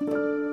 Música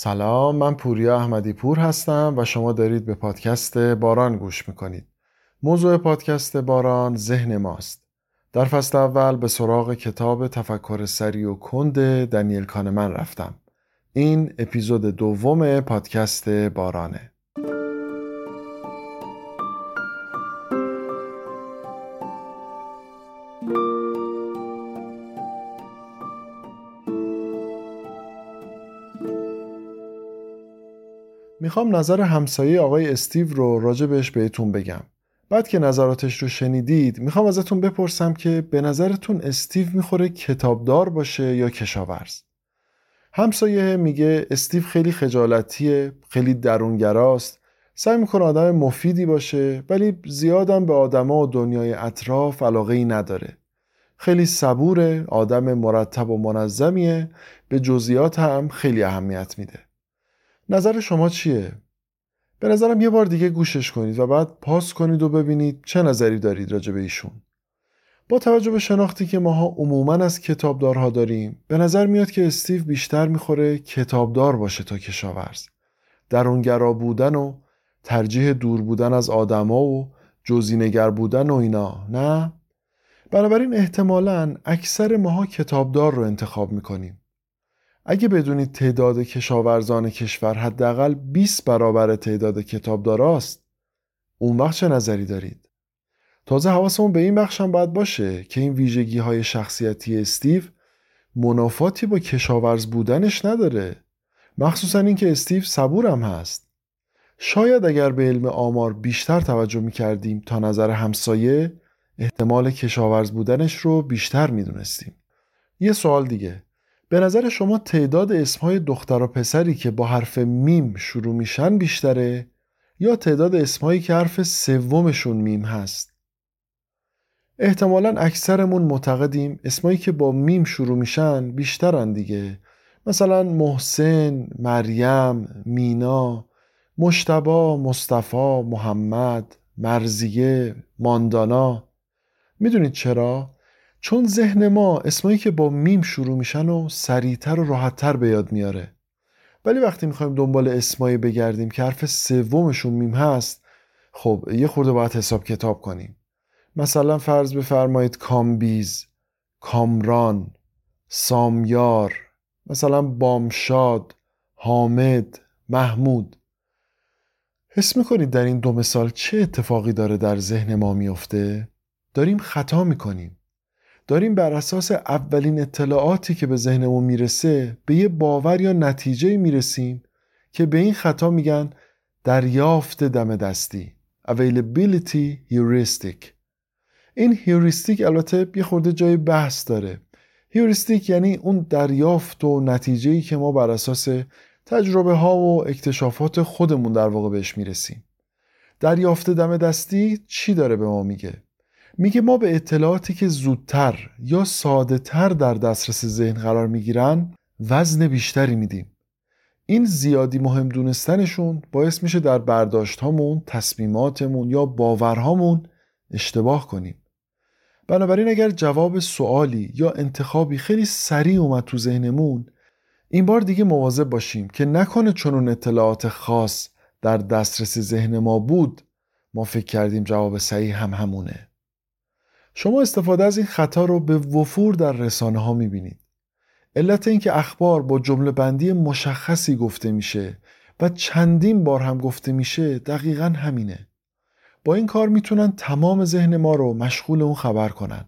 سلام من پوریا احمدی پور هستم و شما دارید به پادکست باران گوش می‌کنید. موضوع پادکست باران ذهن ماست. در فصل اول به سراغ کتاب تفکر سری و کند دنیل کانمن رفتم. این اپیزود دوم پادکست بارانه. می‌خوام نظر همسایه آقای استیو رو راجع بهش بهتون بگم. بعد که نظراتش رو شنیدید می‌خوام ازتون بپرسم که به نظرتون استیو می‌خوره کتابدار باشه یا کشاورز؟ همسایه میگه استیو خیلی خجالتیه خیلی درونگراست سعی می‌کنه آدم مفیدی باشه ولی زیادم به آدما و دنیای اطراف علاقه ای نداره. خیلی صبوره آدم مرتب و منظمیه به جزئیات هم خیلی اهمیت میده. نظر شما چیه؟ به نظرم یه بار دیگه گوشش کنید و بعد پاس کنید و ببینید چه نظری دارید راجع به ایشون. با توجه به شناختی که ماها عموما از کتابدارها داریم به نظر میاد که استیو بیشتر می‌خوره کتابدار باشه تا کشاورز. درونگرا بودن و ترجیح دور بودن از آدما و جزینگر بودن و اینا نه؟ بنابراین احتمالا اکثر ماها کتابدار رو انتخاب می‌کنیم. اگه بدونید تعداد کشاورزان کشور حداقل 20 برابر تعداد کتابداراست اون وقت چه نظری دارید؟ تازه حواسمون به این بخش هم باید باشه که این ویژگی های شخصیتی استیو منافاتی با کشاورز بودنش نداره. مخصوصا اینکه استیو صبورم هست. شاید اگر به علم آمار بیشتر توجه می کردیم تا نظر همسایه احتمال کشاورز بودنش رو بیشتر می دونستیم. یه سوال دیگه. به نظر شما تعداد اسمهای دختر و پسری که با حرف میم شروع میشن بیشتره یا تعداد اسمهایی که حرف سومشون میم هست؟ احتمالا اکثرمون معتقدیم اسمایی که با میم شروع میشن بیشترن دیگه. مثلا محسن، مریم، مینا، مجتبی، مصطفی، محمد، مرضیه، ماندانا. می‌دونید چرا؟ چون ذهن ما اسمایی که با میم شروع میشن و سریعتر و راحتتر به یاد میاره. ولی وقتی می‌خوایم دنبال اسمایی بگردیم که حرف سومشون میم هست خب یه خورده باید حساب کتاب کنیم. مثلا فرض بفرمایید کامبیز کامران سامیار مثلا بامشاد حامد محمود. حس می‌کنید در این دو مثال چه اتفاقی داره در ذهن ما میفته؟ داریم خطا می‌کنیم. داریم بر اساس اولین اطلاعاتی که به ذهنمون می‌رسه به یه باور یا نتیجه می‌رسیم که به این خطا میگن دریافت دم دستی availability heuristic. این هیوریستیک البته یه خورده جای بحث داره. هیوریستیک یعنی اون دریافت و نتیجه‌ای که ما بر اساس تجربه ها و اکتشافات خودمون در واقع بهش می‌رسیم. دریافت دم دستی چی داره به ما میگه؟ میگه ما به اطلاعاتی که زودتر یا ساده تر در دسترس ذهن قرار می‌گیرن وزن بیشتری میدیم این زیادی مهم دونستنشون باعث میشه در برداشت هامون، تصمیماتمون یا باورهامون اشتباه کنیم. بنابراین اگر جواب سوالی یا انتخابی خیلی سریع اومد تو ذهنمون این بار دیگه مواظب باشیم که نکنه چون اطلاعات خاص در دسترس ذهن ما بود ما فکر کردیم جواب صحیح هم همونه. شما استفاده از این خطا رو به وفور در رسانه ها می‌بینید. علت اینکه اخبار با جمله بندی مشخصی گفته میشه و چندین بار هم گفته میشه دقیقا همینه. با این کار می‌تونن تمام ذهن ما رو مشغول اون خبر کنن.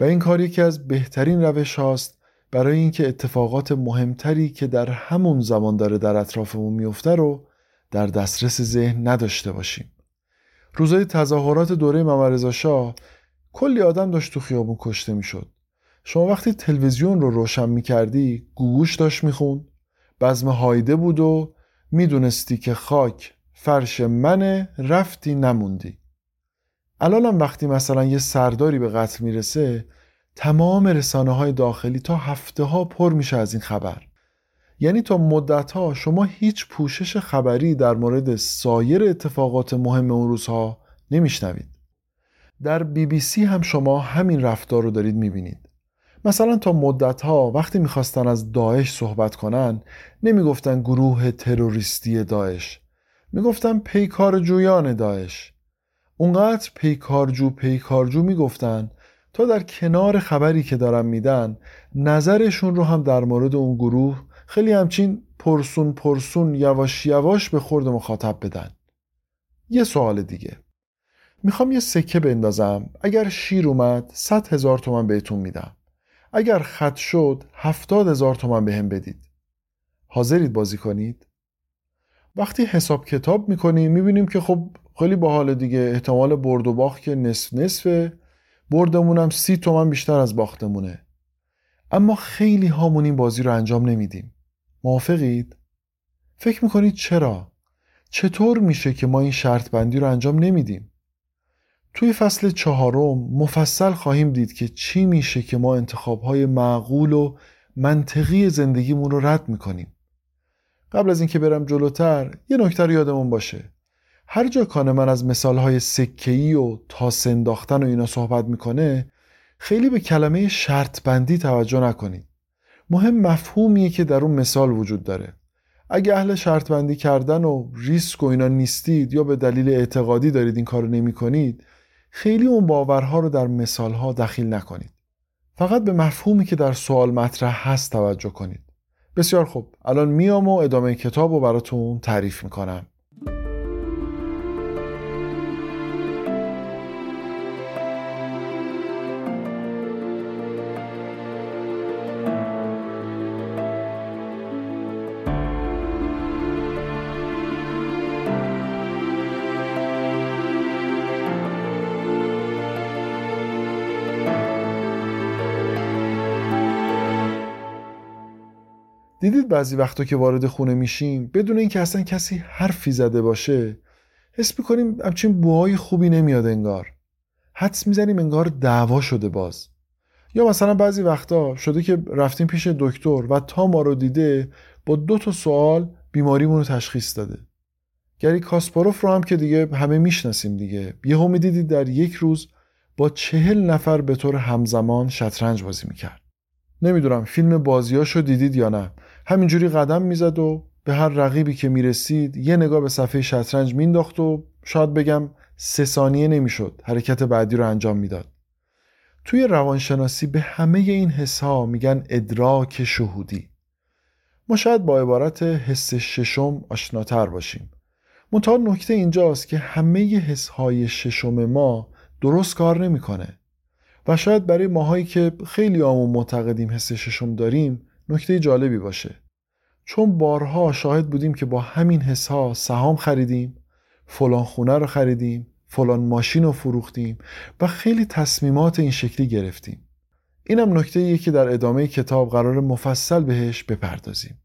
و این کار یکی از بهترین روش هاست برای اینکه اتفاقات مهمتری که در همون زمان داره در اطرافمون میفته رو در دسترس ذهن نداشته باشیم روزای تظاهرات دوره محمد شاه کلی آدم داشت تو خیابون کشته می‌شد. شما وقتی تلویزیون رو روشن می‌کردی گوگوش داشت می‌خوند. بزم هایده بود و می‌دونستی که خاک فرش منه رفتی نموندی. الانم وقتی مثلا یه سرداری به قتل می‌رسه تمام رسانه های داخلی تا هفته ها پر میشه از این خبر. یعنی تا مدت ها شما هیچ پوشش خبری در مورد سایر اتفاقات مهم اون روزها نمیشنوید. در بی بی سی هم شما همین رفتار رو دارید می‌بینید. مثلا تا مدت ها وقتی می‌خواستن از داعش صحبت کنن نمی‌گفتن گروه تروریستی داعش. می‌گفتن پیکارجویان داعش. اونقدر پیکارجو پیکارجو می‌گفتن تا در کنار خبری که دارن میدن نظرشون رو هم در مورد اون گروه خیلی همچین پرسون پرسون یواش یواش به خورد مخاطب بدن. یه سوال دیگه. می‌خوام یه سکه بندازم. اگر شیر اومد صد هزار تومن بهتون میدم. اگر خط شد هفتاد هزار تومن به هم بدید. حاضرید بازی کنید؟ وقتی حساب کتاب می‌کنیم می‌بینیم که خب خیلی باحال دیگه. احتمال برد و باخت که نصف نصفه. بردمونم سی تومن بیشتر از باختمونه. اما خیلی هامون این بازی رو انجام نمیدیم. موافقید؟ فکر می‌کنید چرا؟ چطور میشه که ما این شرط بندی رو انجام نمیدیم؟ توی فصل چهارم مفصل خواهیم دید که چی میشه که ما انتخابهای معقول و منطقی زندگیمون رو رد می‌کنیم. قبل از اینکه برم جلوتر یه نکته رو یادمون باشه. هر جا کانه من از مثالهای سکهی و تا سنداختن و اینا صحبت می‌کنه خیلی به کلمه شرط بندی توجه نکنید. مهم مفهومیه که در اون مثال وجود داره. اگه اهل شرط بندی کردن و ریسک و اینا نیستید یا به دلیل اعتقادی دارید این کارو نمی کنید خیلی اون باورها رو در مثالها دخیل نکنید. فقط به مفهومی که در سوال مطرح هست توجه کنید. بسیار خوب الان میام و ادامه کتاب رو براتون تعریف می‌کنم. دیدید بعضی وقتا که وارد خونه میشیم بدون اینکه اصلا کسی حرفی زده باشه حس می‌کنیم همچین بوهای خوبی نمیاد انگار. حدس می‌زنیم انگار دعوا شده باز. یا مثلا بعضی وقتا شده که رفتیم پیش دکتر و تا ما رو دیده با دو تا سوال بیماریمون رو تشخیص داده. گری کاسپاروف رو هم که دیگه همه می‌شناسیم دیگه. یهو می‌دیدید در یک روز با چهل نفر به طور همزمان شطرنج بازی می‌کرد. نمی‌دونم فیلم بازیاشو دیدید یا نه. همینجوری قدم می‌زد و به هر رقیبی که می‌رسید یه نگاه به صفحه شطرنج مینداخت و شاید بگم سه ثانیه نمی‌شد حرکت بعدی رو انجام می‌داد. توی روانشناسی به همه این حس میگن ادراک شهودی. ما شاید با عبارت حس ششم آشناتر باشیم. منتها نکته اینجاست که همه حس های ششم ما درست کار نمی‌کنه و شاید برای ماهایی که خیلی آمون معتقدیم حس ششم داریم نکته جالبی باشه. چون بارها شاهد بودیم که با همین حسها سهام خریدیم فلان خونه رو خریدیم فلان ماشین رو فروختیم و خیلی تصمیمات این شکلی گرفتیم. اینم نکته که در ادامه کتاب قرار مفصل بهش بپردازیم.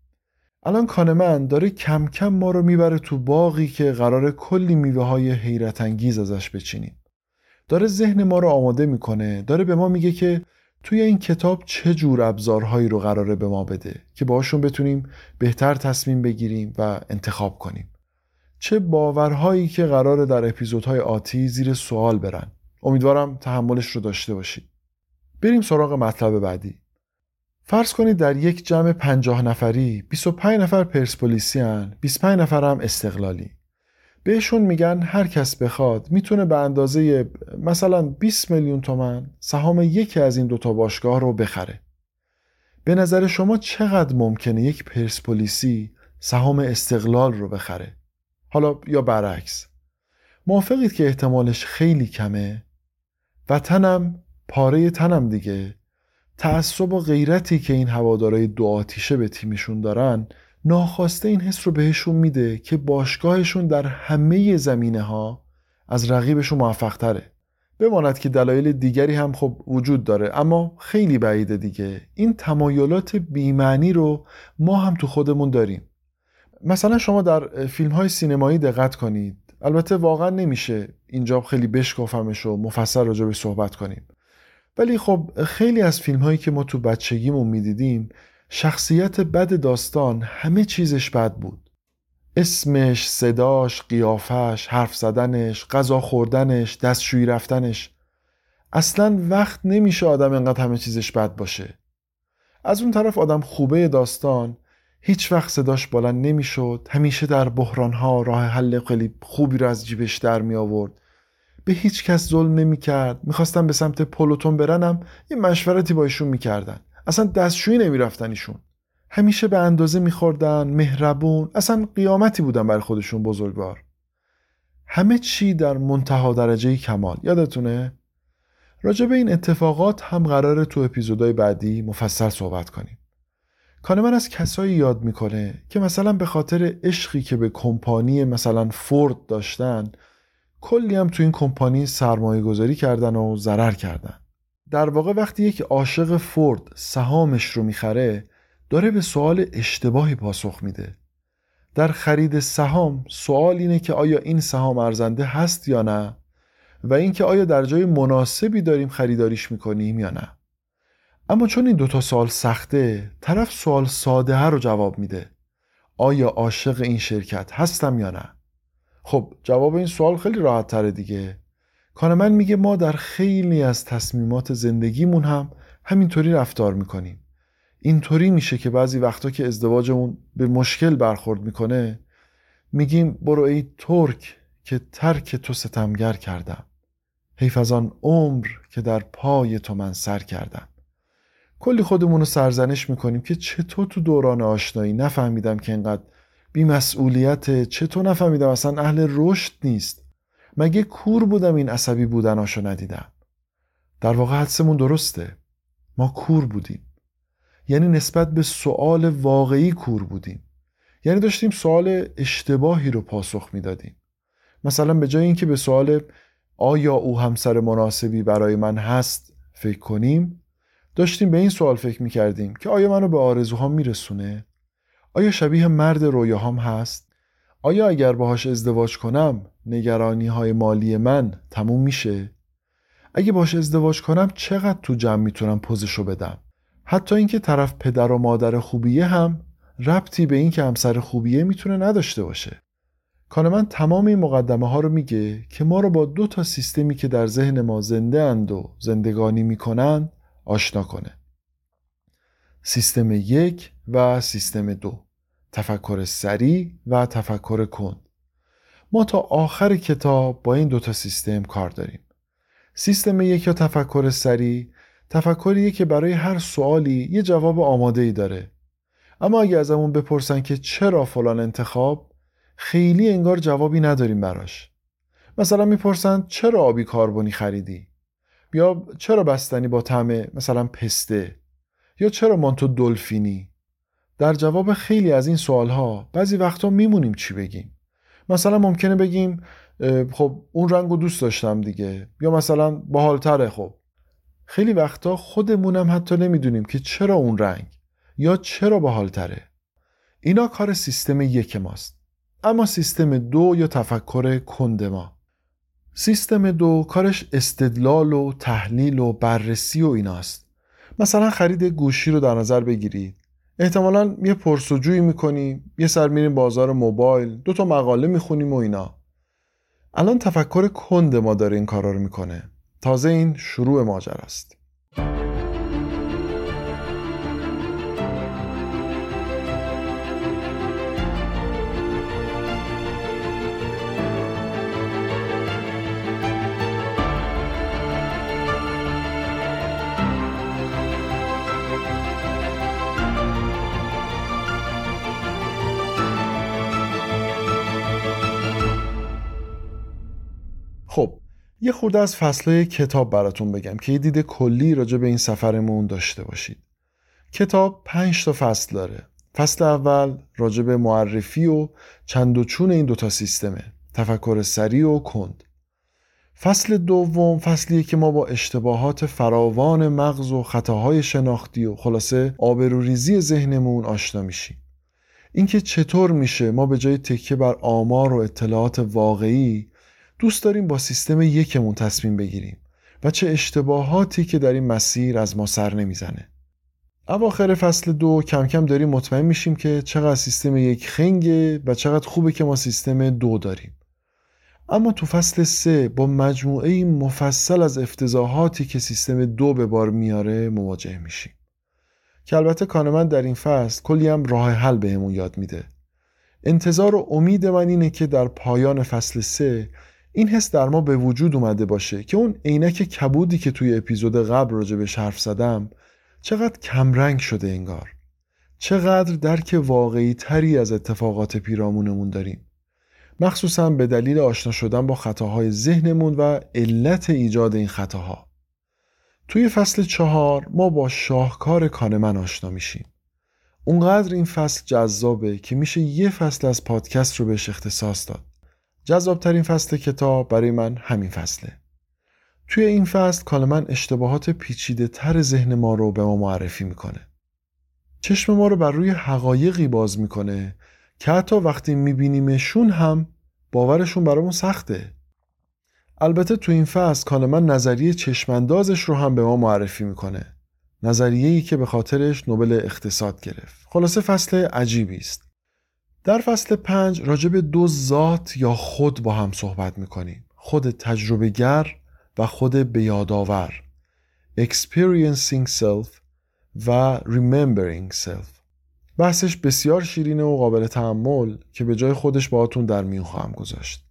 الان کانمن داره کم کم ما رو می‌بره تو باقی که قرار کلی میوه های حیرت انگیز ازش بچینیم. داره ذهن ما رو آماده می‌کنه داره به ما میگه که توی این کتاب چه جور ابزارهایی رو قراره به ما بده که باشون بتونیم بهتر تصمیم بگیریم و انتخاب کنیم؟ چه باورهایی که قراره در اپیزودهای آتی زیر سوال برن؟ امیدوارم تحملش رو داشته باشید. بریم سراغ مطلب بعدی. فرض کنید در یک جمع پنجاه نفری 25 نفر پرسپولیسی هن 25 نفر هم استقلالی. بهشون میگن هر کس بخواد می‌تونه به اندازه مثلا 20 میلیون تومن سهام یکی از این دوتا باشگاه رو بخره. به نظر شما چقدر ممکنه یک پرسپولیسی سهام استقلال رو بخره؟ حالا یا برعکس موافقید که احتمالش خیلی کمه؟ و تنم پاره تنم دیگه. تعصب و غیرتی که این هوادارای دو آتیشه به تیمشون دارن ناخواسته این حس رو بهشون میده که باشگاهشون در همه زمینه ها از رقیبشون موفق تره بماند که دلایل دیگری هم خب وجود داره اما خیلی بعیده دیگه. این تمایلات بیمعنی رو ما هم تو خودمون داریم. مثلا شما در فیلم های سینمایی دقت کنید. البته واقعا نمیشه اینجا خیلی بشکافمش و مفصل راجع به صحبت کنیم. ولی خب خیلی از فیلم هایی که ما تو بچگیمون می‌دیدیم شخصیت بد داستان همه چیزش بد بود. اسمش، صداش، قیافش، حرف زدنش، غذا خوردنش، دستشویی رفتنش. اصلا وقت نمیشه آدم انقدر همه چیزش بد باشه. از اون طرف آدم خوبه داستان. هیچ وقت صداش بلند نمی‌شد. همیشه در بحرانها راه حل خیلی خوبی رو از جیبش در می آورد به هیچ کس ظلم نمی کرد می‌خواستم به سمت پلوتون برنم. یه مشورتی با ایشون می‌کردن. اصلا دستشویی نمی‌رفتن ایشون. همیشه به اندازه میخوردن مهربون اصلا قیامتی بودن بر خودشون بزرگوار. همه چی در منتها درجه کمال. یادتونه؟ راجع به این اتفاقات هم قراره تو اپیزودهای بعدی مفصل صحبت کنیم. کانمن از کسایی یاد می‌کنه که مثلا به خاطر عشقی که به کمپانی مثلا فورد داشتن کلی هم تو این کمپانی سرمایه گذاری کردن و ضرر کردن. در واقع وقتی یک عاشق فورد سهامش رو می‌خره داره به سوال اشتباهی پاسخ میده. در خرید سهام سوال اینه که آیا این سهام ارزنده هست یا نه؟ و اینکه آیا در جای مناسبی داریم خریداریش می‌کنیم یا نه؟ اما چون این دوتا سوال سخته طرف سوال ساده رو جواب میده. آیا عاشق این شرکت هستم یا نه؟ خب جواب این سوال خیلی راحت تره دیگه. کانمن میگه ما در خیلی از تصمیمات زندگیمون هم همینطوری رفتار می‌کنیم. اینطوری میشه که بعضی وقتا که ازدواجمون به مشکل برخورد می‌کنه میگیم برو ای ترک که ترک تو ستمگر کردم. حیف از آن عمر که در پای تو من سر کردم. کلی خودمون رو سرزنش می‌کنیم که چطور تو دوران آشنایی نفهمیدم که اینقدر بیمسئولیت چطور نفهمیدم اصلا اهل رشد نیست. مگه کور بودم این عصبی بودناشو ندیدم؟ در واقع حدسمون درسته. ما کور بودیم. یعنی نسبت به سوال واقعی کور بودیم. یعنی داشتیم سوال اشتباهی رو پاسخ می‌دادیم. مثلا به جای اینکه به سوال آیا او همسر مناسبی برای من هست فکر کنیم داشتیم به این سوال فکر می‌کردیم که آیا منو به آرزوهام میرسونه؟ آیا شبیه مرد رویاهام هست؟ آیا اگر باهاش ازدواج کنم نگرانی های مالی من تموم میشه؟ اگه باش ازدواج کنم چقدر تو جمع می‌تونم پوزشو بدم؟ حتی اینکه طرف پدر و مادر خوبیه هم ربطی به اینکه همسر خوبیه می‌تونه نداشته باشه. کانمن تمام این مقدمه ها رو میگه که ما رو با دو تا سیستمی که در ذهن ما زنده اند و زندگانی می‌کنن آشنا کنه. سیستم یک و سیستم دو. تفکر سریع و تفکر کند. ما تا آخر کتاب با این دوتا سیستم کار داریم. سیستم یک یا تفکر سریع تفکریه که برای هر سوالی یه جواب آماده ای داره. اما اگه ازمون بپرسن که چرا فلان انتخاب خیلی انگار جوابی نداریم براش. مثلا می‌پرسن چرا آبی کاربونی خریدی؟ یا چرا بستنی با طعم مثلا پسته؟ یا چرا مانتو دلفینی؟ در جواب خیلی از این سوال ها بعضی وقتا میمونیم چی بگیم. مثلا ممکنه بگیم خب اون رنگ رو دوست داشتم دیگه. یا مثلا باحالتره خب. خیلی وقتا خودمونم حتی نمی‌دونیم که چرا اون رنگ یا چرا باحالتره. اینا کار سیستم یک ماست. اما سیستم دو یا تفکر کند ما. سیستم دو کارش استدلال و تحلیل و بررسی و ایناست. مثلا خرید گوشی رو در نظر بگیرید. احتمالا یه پرسجویی می‌کنیم یه سر میریم بازار موبایل دو تا مقاله می‌خونیم و اینا. الان تفکر کند ما داره این کارا رو می‌کنه. تازه این شروع ماجر است یه خورده از فصله کتاب براتون بگم که یه دید کلی راجع به این سفرمون داشته باشید. کتاب پنج تا فصل داره. فصل اول راجع به معرفی و چند و چون این دوتا سیستمه تفکر سریع و کند. فصل دوم فصلیه که ما با اشتباهات فراوان مغز و خطاهای شناختی و خلاصه آبروریزی ذهنمون آشنا میشیم. اینکه چطور میشه ما به جای تکیه بر آمار و اطلاعات واقعی دوست داریم با سیستم یکمون تصمیم بگیریم و چه اشتباهاتی که در این مسیر از ما سر نمی‌زنه. اواخر فصل دو کم کم داریم مطمئن میشیم که چقدر سیستم یک خنگه و چقدر خوبه که ما سیستم دو داریم. اما تو فصل سه با مجموعه مفصل از افتضاحاتی که سیستم دو به بار میاره مواجه میشیم. که البته کانمن در این فصل کلی هم راه حل بهمون یاد میده. انتظار و امید من اینه که در پایان فصل سه این حس در ما به وجود اومده باشه که اون عینک کبودی که توی اپیزود قبل راجع به حرف زدم چقدر کمرنگ شده انگار. چقدر درک واقعی تری از اتفاقات پیرامونمون داریم. مخصوصا به دلیل آشنا شدن با خطاهای ذهنمون و علت ایجاد این خطاها. توی فصل چهار ما با شاهکار کانمن آشنا میشیم. اونقدر این فصل جذابه که میشه یه فصل از پادکست رو بهش اختصاص داد. جذابترین فصل کتاب برای من همین فصله. توی این فصل کانمن اشتباهات پیچیده تر ذهن ما رو به ما معرفی می‌کنه. چشم ما رو بر روی حقایقی باز می‌کنه که حتی وقتی میبینیمشون هم باورشون برامون سخته. البته تو این فصل کانمن نظریه چشماندازش رو هم به ما معرفی می‌کنه. نظریه ای که به خاطرش نوبل اقتصاد گرفت. خلاصه فصل عجیبی است. در فصل پنج راجع به دو ذات یا خود با هم صحبت می‌کنیم. خود تجربه گر و خود بیادآور. Experiencing self و remembering self. بحثش بسیار شیرینه و قابل تحمل که به جای خودش باهاتون در میون خواهم گذاشت.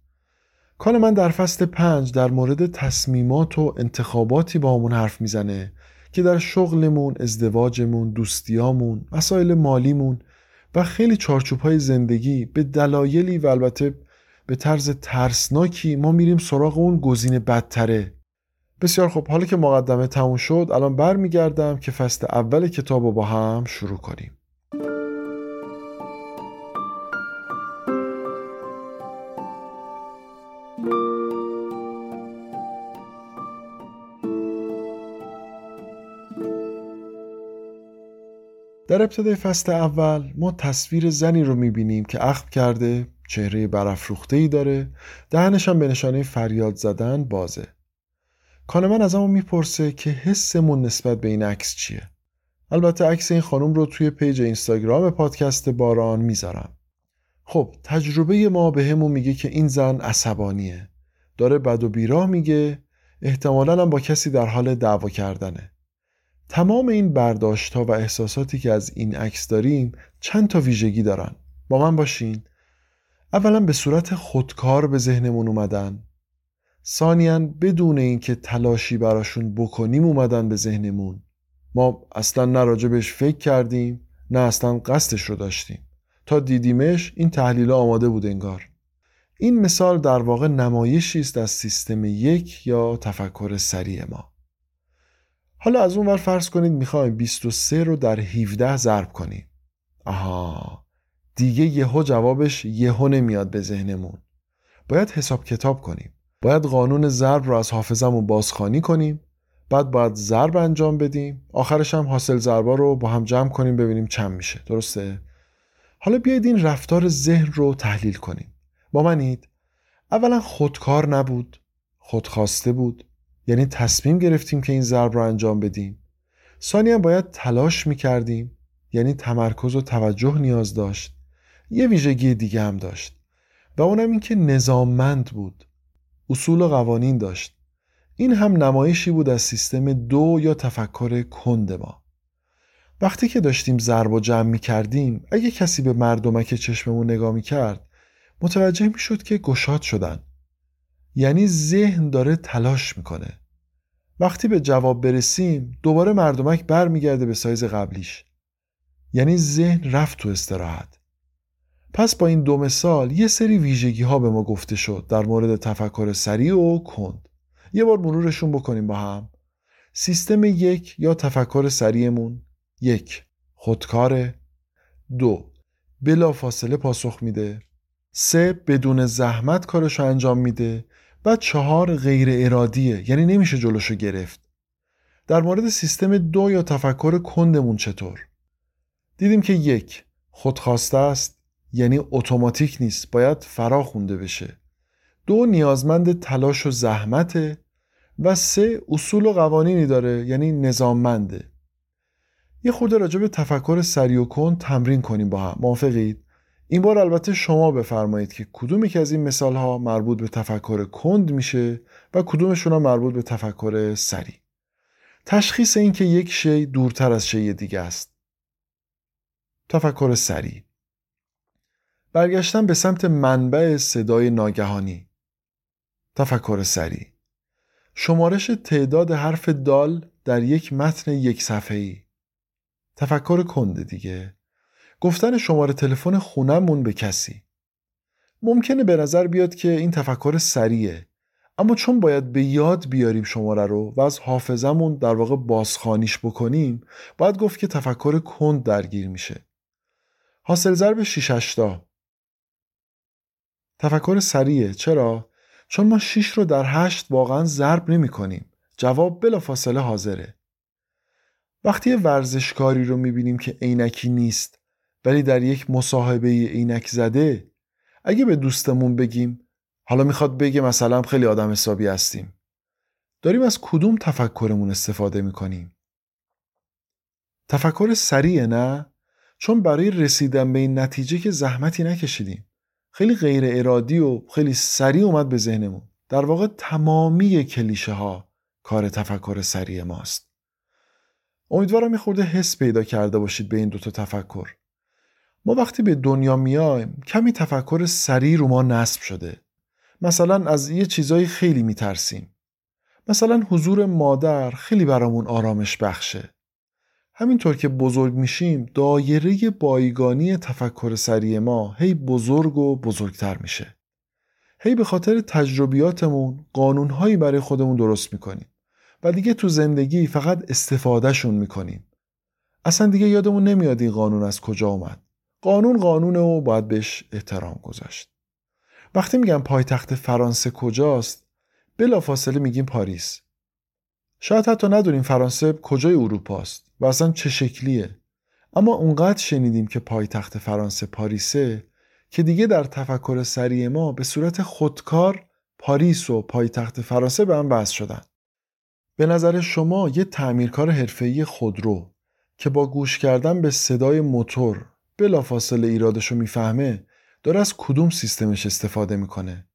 کار من در فصل پنج در مورد تصمیمات و انتخاباتی با همون حرف می‌زنه که در شغلمون، ازدواجمون، دوستیامون، مسائل مالیمون و خیلی چارچوب های زندگی به دلایلی و البته به طرز ترسناکی ما میریم سراغ اون گزینه بدتره. بسیار خب حالا که مقدمه تموم شد الان برمیگردم که فصل اول کتاب رو با هم شروع کنیم. در ابتدای فصل اول ما تصویر زنی رو می‌بینیم که اخم کرده چهره برافروخته ای داره دهنش هم به نشانه فریاد زدن بازه. کانمن از همون می‌پرسه که حسمون نسبت به این عکس چیه. البته عکس این خانم رو توی پیج اینستاگرام پادکست باران می‌ذارم. خب تجربه ما به همون میگه که این زن عصبانیه. داره بد و بیراه میگه احتمالا هم با کسی در حال دعوا کردنه. تمام این برداشت ها و احساساتی که از این عکس داریم چند تا ویژگی دارن. با من باشین. اولا به صورت خودکار به ذهنمون اومدن. ثانیا بدون اینکه تلاشی براشون بکنیم اومدن به ذهنمون. ما اصلا نه راجبش فکر کردیم نه اصلا قصدش رو داشتیم. تا دیدیمش این تحلیل آماده بود انگار. این مثال در واقع نمایشی است از سیستم یک یا تفکر سریع ما. حالا از اون ور فرض کنید می‌خوایم 23 رو در 17 ضرب کنیم. آها دیگه یهو جوابش یهو نمیاد به ذهنمون. باید حساب کتاب کنیم. باید قانون ضرب رو از حافظمون بازخانی کنیم. بعد باید ضرب انجام بدیم. آخرش هم حاصل ضربا رو با هم جمع کنیم ببینیم چند میشه. درسته؟ حالا بیاید این رفتار ذهن رو تحلیل کنیم. با منید؟ اولا خودکار نبود. خودخواسته بود. یعنی تصمیم گرفتیم که این ضرب رو انجام بدیم. ثانیا باید تلاش می‌کردیم یعنی تمرکز و توجه نیاز داشت. یه ویژگی دیگه هم داشت و اونم این که نظاممند بود. اصول و قوانین داشت. این هم نمایشی بود از سیستم دو یا تفکر کند ما. وقتی که داشتیم ضرب و جمع می کردیم اگه کسی به مردمک چشممون نگاه می کرد متوجه می شد که گشاد شدن. یعنی ذهن داره تلاش می‌کنه. وقتی به جواب برسیم دوباره مردمک برمیگرده به سایز قبلیش. یعنی ذهن رفت تو استراحت. پس با این دو مثال یه سری ویژگی ها به ما گفته شد در مورد تفکر سریع و کند. یه بار مرورشون بکنیم با هم. سیستم یک یا تفکر سریعمون؟ یک. خودکاره. دو. بلا فاصله پاسخ میده. سه. بدون زحمت کارشو انجام میده. و چهار غیر ارادیه یعنی نمیشه جلوشو گرفت. در مورد سیستم دو یا تفکر کندمون چطور؟ دیدیم که یک خودخواسته است یعنی اتوماتیک نیست باید فرا خونده بشه. دو نیازمند تلاش و زحمته. و سه اصول و قوانینی داره یعنی نظاممنده. یه خورده راجع به تفکر سریع و کن تمرین کنیم با هم. موافقید؟ این بار البته شما بفرمایید که کدومی که از این مثال ها مربوط به تفکر کند میشه و کدومشون مربوط به تفکر سریع. تشخیص این که یک شی دورتر از شی دیگه است. تفکر سریع. برگشتن به سمت منبع صدای ناگهانی. تفکر سریع. شمارش تعداد حرف دال در یک متن یک صفحه‌ای. تفکر کنده دیگه. گفتن شماره تلفن خونمون به کسی. ممکنه به نظر بیاد که این تفکر سریعه. اما چون باید به یاد بیاریم شماره رو و از حافظمون در واقع بازخانیش بکنیم باید گفت که تفکر کند درگیر میشه. حاصل ضرب 6 تفکر سریعه. چرا؟ چون ما 6 رو در 8 واقعا ضرب نمی کنیم جواب بلا فاصله حاضره. وقتی ورزشکاری رو می‌بینیم که عینکی نیست ولی در یک مصاحبه عینک زده اگه به دوستمون بگیم حالا می‌خواد بگه مثلا خیلی آدم حسابی هستیم. داریم از کدوم تفکرمون استفاده می‌کنیم؟ تفکر سریعه نه؟ چون برای رسیدن به این نتیجه که زحمتی نکشیدیم. خیلی غیر ارادی و خیلی سریع اومد به ذهنمون. در واقع تمامی کلیشه ها کار تفکر سریع ماست. امیدوارم یه خورده حس پیدا کرده باشید به این دوتا تفکر. ما وقتی به دنیا میایم کمی تفکر سریع رو ما نصب شده. مثلا از یه چیزایی خیلی میترسیم. مثلا حضور مادر خیلی برامون آرامش بخشه. همینطور که بزرگ میشیم دایره بایگانی تفکر سریع ما هی بزرگ و بزرگتر میشه. هی به خاطر تجربیاتمون قانونهایی برای خودمون درست می‌کنیم. و دیگه تو زندگی فقط استفادهشون می‌کنیم. اصلا دیگه یادمون نمیاد این قانون از کجا اومد. قانون قانونه و باید بهش احترام گذاشت. وقتی میگم پایتخت فرانسه کجاست بلافاصله میگیم پاریس. شاید حتی ندونیم فرانسه کجای اروپاست و اصلا چه شکلیه. اما اونقدر شنیدیم که پایتخت فرانسه پاریسه که دیگه در تفکر سریع ما به صورت خودکار پاریس و پایتخت فرانسه به هم وصل شدن. به نظر شما یه تعمیرکار حرفه‌ای خودرو که با گوش کردن به صدای موتور بلافاصله ایرادش رو می‌فهمه داره از کدوم سیستمش استفاده می‌کنه؟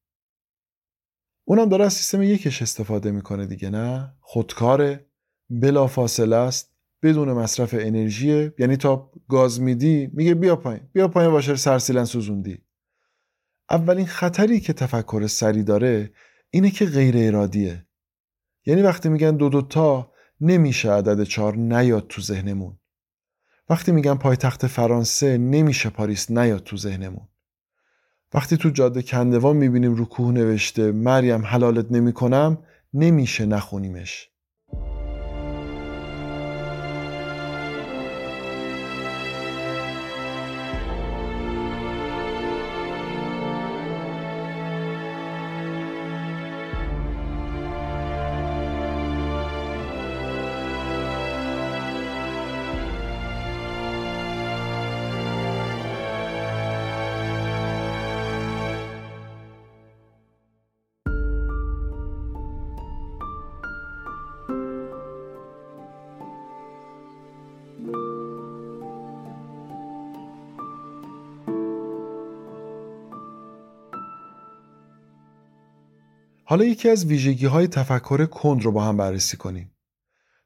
اونم داره از سیستم یکش استفاده می‌کنه دیگه نه؟ خودکاره. بلافاصله است بدون مصرف انرژی یعنی تا گاز میدی میگه بیا پایین بیا پایین واشر سرسیلن سوزوندی. اولین خطری که تفکر سری داره اینه که غیر ارادیه. یعنی وقتی میگن دو دو تا نمیشه عدد چهار نیاد تو ذهنمون. وقتی میگن پایتخت فرانسه نمیشه پاریس نیاد تو ذهنمون. وقتی تو جاده کندوان می‌بینیم رو کوه نوشته مریم حلالت نمی‌کنم نمیشه نخونیمش. حالا یکی از ویژگی های تفکر کند رو با هم بررسی کنیم.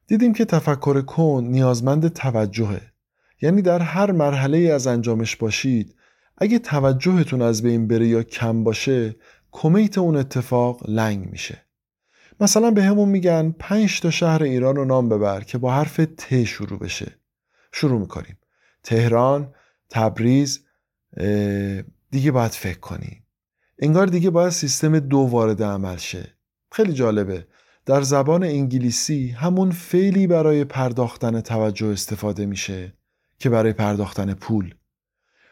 دیدیم که تفکر کند نیازمند توجهه. یعنی در هر مرحله از انجامش باشید اگه توجهتون از بین بره یا کم باشه کمیت اون اتفاق لنگ میشه. مثلا به همون میگن پنج تا شهر ایران رو نام ببر که با حرف ت شروع بشه. شروع می‌کنیم. تهران، تبریز، دیگه باید فکر کنیم. انگار دیگه باید سیستم دو وارد عمل شه. خیلی جالبه. در زبان انگلیسی همون فعلی برای پرداختن توجه استفاده میشه که برای پرداختن پول.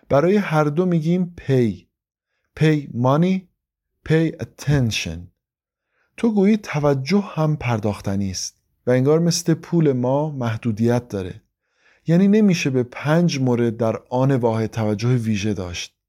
برای هر دو میگیم pay. pay money pay attention. تو گویی توجه هم پرداختنی است و انگار مثل پول ما محدودیت داره. یعنی نمیشه به پنج مورد در آن واحد توجه ویژه داشت.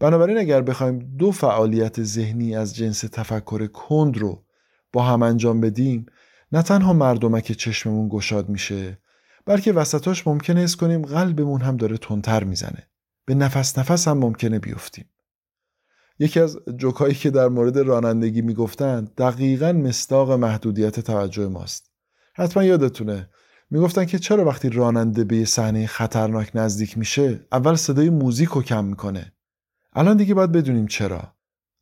بنابراین اگر بخوایم دو فعالیت ذهنی از جنس تفکر کند رو با هم انجام بدیم نه تنها مردمک چشممون گشاد میشه بلکه وسطاش ممکنه حس کنیم قلبمون هم داره تندتر می‌زنه. به نفس نفس هم ممکنه بیفتیم. یکی از جوکایی که در مورد رانندگی می‌گفتند دقیقا مستاق محدودیت توجه ماست. حتما یادتونه می‌گفتن که چرا وقتی راننده به یه صحنه خطرناک نزدیک میشه اول صدای موزیک رو کم می‌کنه. الان دیگه باید بدونیم چرا.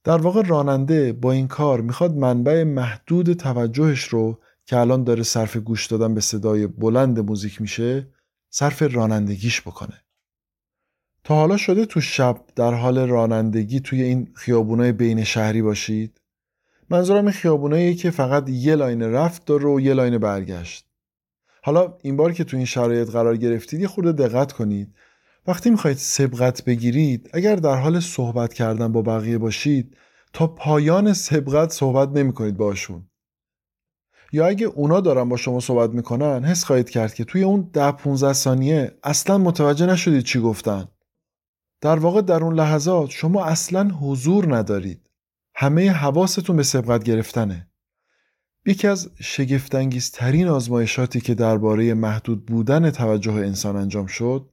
در واقع راننده با این کار می‌خواد منبع محدود توجهش رو که الان داره صرف گوش دادن به صدای بلند موزیک میشه صرف رانندگیش بکنه. تا حالا شده تو شب در حال رانندگی توی این خیابونای بین شهری باشید؟ منظورم این خیابونایی که فقط یه لاین رفت داره و یه لاین برگشت. حالا این بار که تو این شرایط قرار گرفتید یه خورده دقت کنید. وقتی می‌خواید سبقت بگیرید اگر در حال صحبت کردن با بقیه باشید تا پایان سبقت صحبت نمی کنید باشون یا اگه اونا دارن با شما صحبت می‌کنن حس خواهید کرد که توی اون ده 15 ثانیه اصلا متوجه نشدید چی گفتن. در واقع در اون لحظات شما اصلا حضور ندارید. همه حواستون به سبقت گرفتنه. یکی از شگفتانگیزترین آزمایشاتی که درباره محدود بودن توجه انسان انجام شد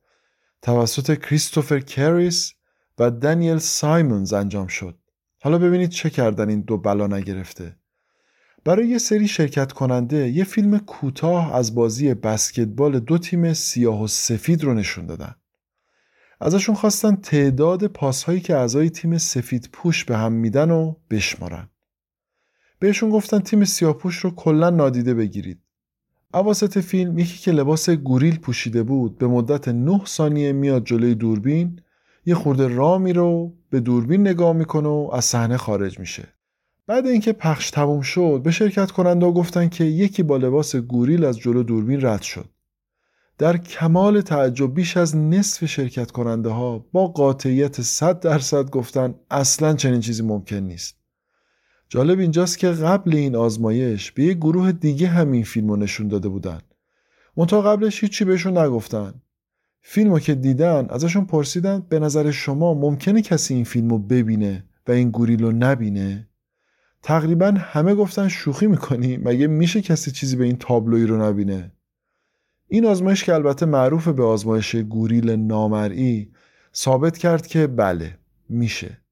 توسط کریستوفر کریس و دانیل سایمونز انجام شد. حالا ببینید چه کردن این دو بلا نگرفته. برای یه سری شرکت کننده یه فیلم کوتاه از بازی بسکتبال دو تیم سیاه و سفید رو نشون دادن. ازشون خواستن تعداد پاسهایی که اعضای تیم سفید پوش به هم میدن و بشمارن. بهشون گفتن تیم سیاپوش رو کلا نادیده بگیرید. اواسط فیلم یکی که لباس گوریل پوشیده بود به مدت 9 ثانیه میاد جلوی دوربین یه خورده را رو به دوربین نگاه می‌کنه و از صحنه خارج میشه. بعد اینکه پخش تموم شد به شرکت کننده گفتن که یکی با لباس گوریل از جلو دوربین رد شد. در کمال تعجب بیش از نصف شرکت کننده ها با قاطعیت 100 درصد گفتن اصلا چنین چیزی ممکن نیست. جالب اینجاست که قبل این آزمایش به یه گروه دیگه همین فیلم رو نشون داده بودن. منتها قبلش هیچی بهشون نگفتن. فیلم رو که دیدن ازشون پرسیدن به نظر شما ممکنه کسی این فیلم رو ببینه و این گوریل رو نبینه؟ تقریبا همه گفتن شوخی می‌کنی مگه میشه کسی چیزی به این تابلوی رو نبینه؟ این آزمایش که البته معروف به آزمایش گوریل نامرئی ثابت کرد که بله میشه.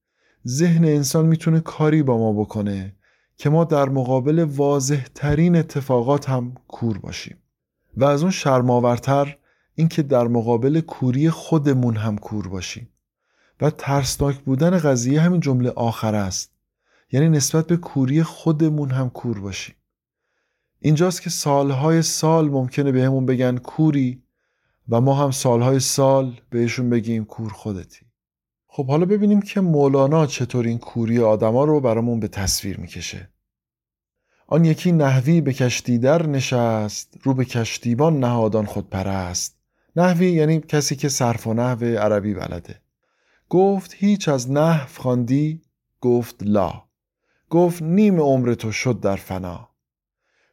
ذهن انسان می‌تونه کاری با ما بکنه که ما در مقابل واضح ترین اتفاقات هم کور باشیم. و از اون شرماورتر اینکه در مقابل کوری خودمون هم کور باشیم. و ترسناک بودن قضیه همین جمله آخر است. یعنی نسبت به کوری خودمون هم کور باشیم. اینجاست که سالهای سال ممکنه بهمون بگن کوری و ما هم سالهای سال بهشون بگیم کور خودتی. خب حالا ببینیم که مولانا چطور این کوری آدما رو برامون به تصویر می‌کشه. آن یکی نحوی به کشتی در نشست رو به کشتیبان نهادان خود پرست نحوی یعنی کسی که صرف و نحو عربی بلده. گفت هیچ از نحو خواندی؟ گفت لا. گفت نیم عمر تو شد در فنا.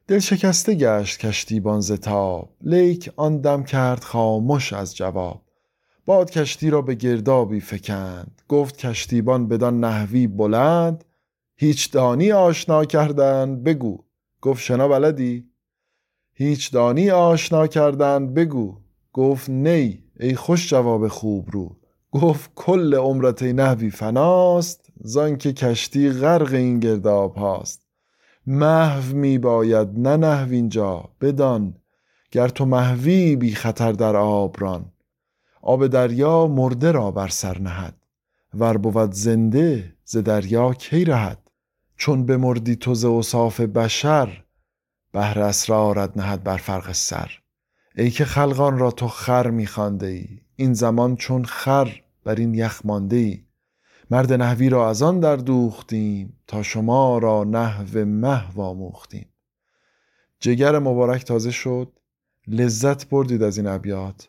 دل شکسته گشت کشتیبان زتاب لیک آن دم کرد خاموش از جواب. باد کشتی را به گردابی فکند. گفت کشتیبان بدان نحوی بلند. هیچ دانی آشنا کردن بگو. گفت شنا بلدی؟ هیچ دانی آشنا کردن بگو. گفت نی ای خوش جواب خوب رو. گفت کل عمرت نحوی فناست زان که کشتی غرق این گرداب هاست. محو می باید نه نحو اینجا بدان. گر تو محوی بی خطر در آبران آب دریا مرده را بر سر نهد ور بود زنده ز دریا کی رهد؟ چون بمردی تو ز اوصاف بشر بهر اسرارت نهد بر فرق سر. ای که خلقان را تو خر میخوانده ای این زمان چون خر بر این یخ مانده ای. مرد نحوی را از آن در دوختیم تا شما را نحو محو آموختیم. جگر مبارک تازه شد لذت بردید از این ابیات.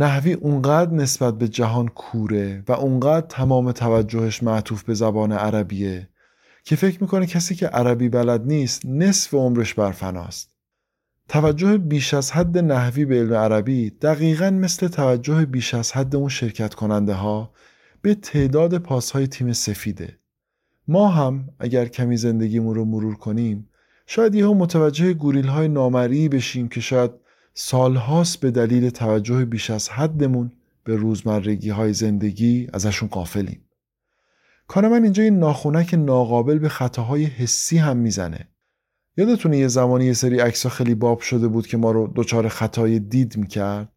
نحوی اونقدر نسبت به جهان کوره و اونقدر تمام توجهش معطوف به زبان عربیه که فکر می‌کنه کسی که عربی بلد نیست نصف عمرش بر فناست. توجه بیش از حد نحوی به علم عربی دقیقا مثل توجه بیش از حد اون شرکت کننده ها به تعداد پاسهای تیم سفیده. ما هم اگر کمی زندگیمون رو مرور کنیم شاید یهو متوجه گوریل های نامری بشیم که شاید سالهاست به دلیل توجه بیش از حدمون به روزمرگی های زندگی ازشون قافلیم. کار من اینجا این ناخونک ناقابل به خطاهای حسی هم می‌زنه. یادتونه یه زمانی یه سری عکسا خیلی باب شده بود که ما رو دچار خطای دید می‌کرد